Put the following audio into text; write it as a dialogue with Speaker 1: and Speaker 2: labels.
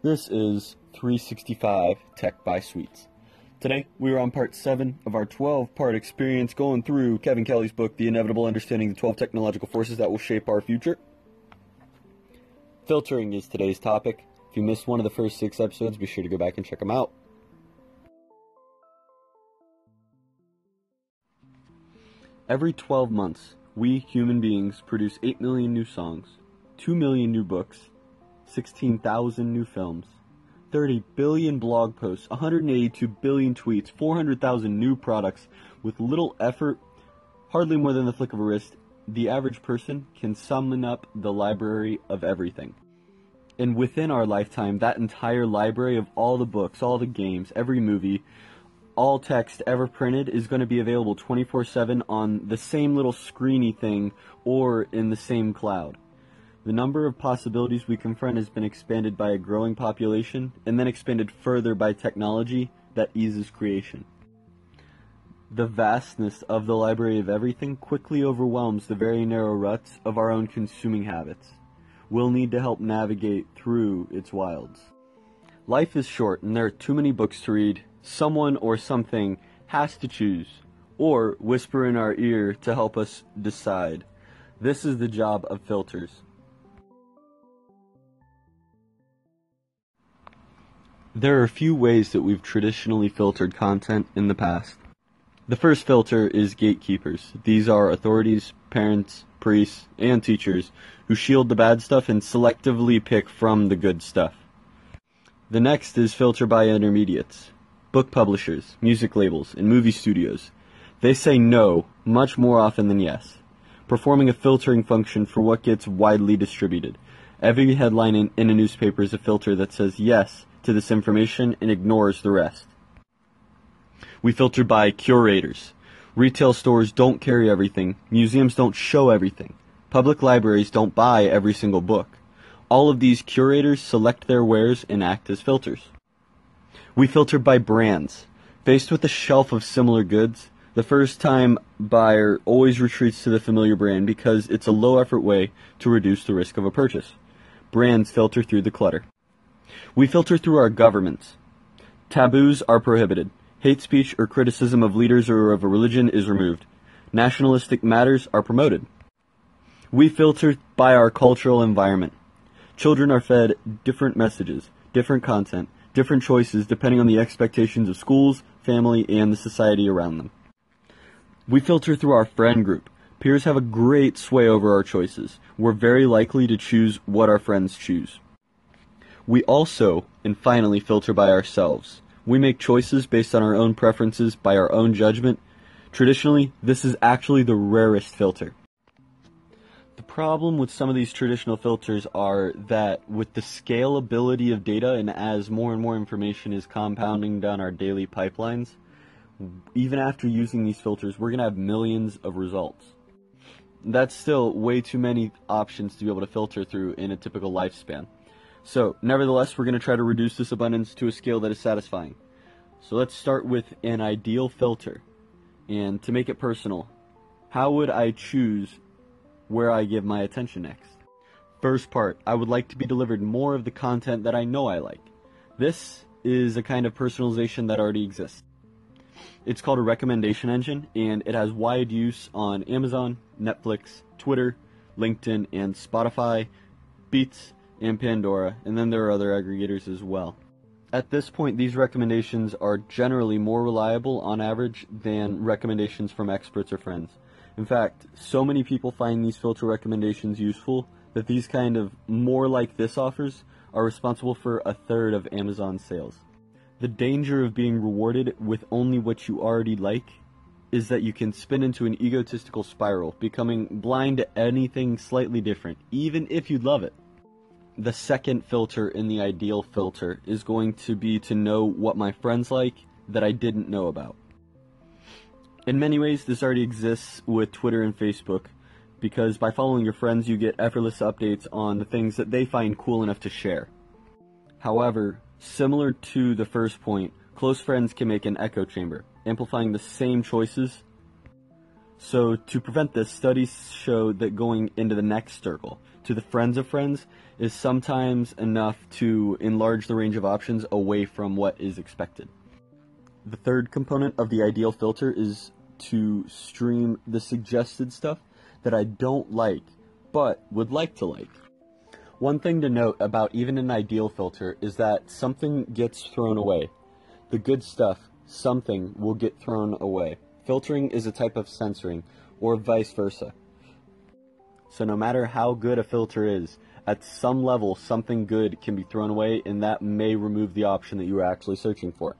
Speaker 1: This is 365 Tech by Sweets. Today, we are on part 7 of our 12 part experience going through Kevin Kelly's book, The Inevitable Understanding the 12 Technological Forces That Will Shape Our Future. Filtering is today's topic. If you missed one of the first six episodes, be sure to go back and check them out. Every 12 months, we human beings produce 8 million new songs, 2 million new books, 16,000 new films, 30 billion blog posts, 182 billion tweets, 400,000 new products with little effort, hardly more than the flick of a wrist. The average person can summon up the library of everything. And within our lifetime, that entire library of all the books, all the games, every movie, all text ever printed is going to be available 24 7 on the same little screeny thing or in the same cloud. The number of possibilities we confront has been expanded by a growing population and then expanded further by technology that eases creation. The vastness of the library of everything quickly overwhelms the very narrow ruts of our own consuming habits. We'll need to help navigate through its wilds. Life is short and there are too many books to read. Someone or something has to choose, or whisper in our ear to help us decide. This is the job of filters. There are a few ways that we've traditionally filtered content in the past. The first filter is gatekeepers. These are authorities, parents, priests, and teachers who shield the bad stuff and selectively pick from the good stuff. The next is filter by intermediates. Book publishers, music labels, and movie studios. They say no much more often than yes, performing a filtering function for what gets widely distributed. Every headline in, in a newspaper is a filter that says yes to this information and ignores the rest. We filter by curators. Retail stores don't carry everything. Museums don't show everything. Public libraries don't buy every single book. All of these curators select their wares and act as filters. We filter by brands. Faced with a shelf of similar goods, the first time buyer always retreats to the familiar brand because it's a low effort way to reduce the risk of a purchase. Brands filter through the clutter. We filter through our governments. Taboos are prohibited. Hate speech or criticism of leaders or of a religion is removed. Nationalistic matters are promoted. We filter by our cultural environment. Children are fed different messages, different content, different choices depending on the expectations of schools, family, and the society around them. We filter through our friend group. Peers have a great sway over our choices. We're very likely to choose what our friends choose. We also, and finally, filter by ourselves. We make choices based on our own preferences, by our own judgment. Traditionally, this is actually the rarest filter. The problem with some of these traditional filters are that with the scalability of data and as more and more information is compounding down our daily pipelines, even after using these filters, we're going to have millions of results. That's still way too many options to be able to filter through in a typical lifespan. So, nevertheless, we're going to try to reduce this abundance to a scale that is satisfying. So let's start with an ideal filter. And to make it personal, how would I choose where I give my attention next? First part, I would like to be delivered more of the content that I know I like. This is a kind of personalization that already exists. It's called a recommendation engine, and it has wide use on Amazon, Netflix, Twitter, LinkedIn, and Spotify, Beats, and Pandora, and then there are other aggregators as well. At this point, these recommendations are generally more reliable on average than recommendations from experts or friends. In fact, so many people find these filter recommendations useful that these kind of more like this offers are responsible for a third of Amazon sales. The danger of being rewarded with only what you already like is that you can spin into an egotistical spiral, becoming blind to anything slightly different, even if you love it the second filter in the ideal filter is going to be to know what my friends like that I didn't know about. In many ways, this already exists with Twitter and Facebook because by following your friends, you get effortless updates on the things that they find cool enough to share. However, similar to the first point, close friends can make an echo chamber, amplifying the same choices. So to prevent this, studies show that going into the next circle, to the friends of friends, is sometimes enough to enlarge the range of options away from what is expected. The third component of the ideal filter is to stream the suggested stuff that I don't like, but would like to like. One thing to note about even an ideal filter is that something gets thrown away. The good stuff, something, will get thrown away. Filtering is a type of censoring, or vice versa. So no matter how good a filter is, at some level something good can be thrown away and that may remove the option that you were actually searching for.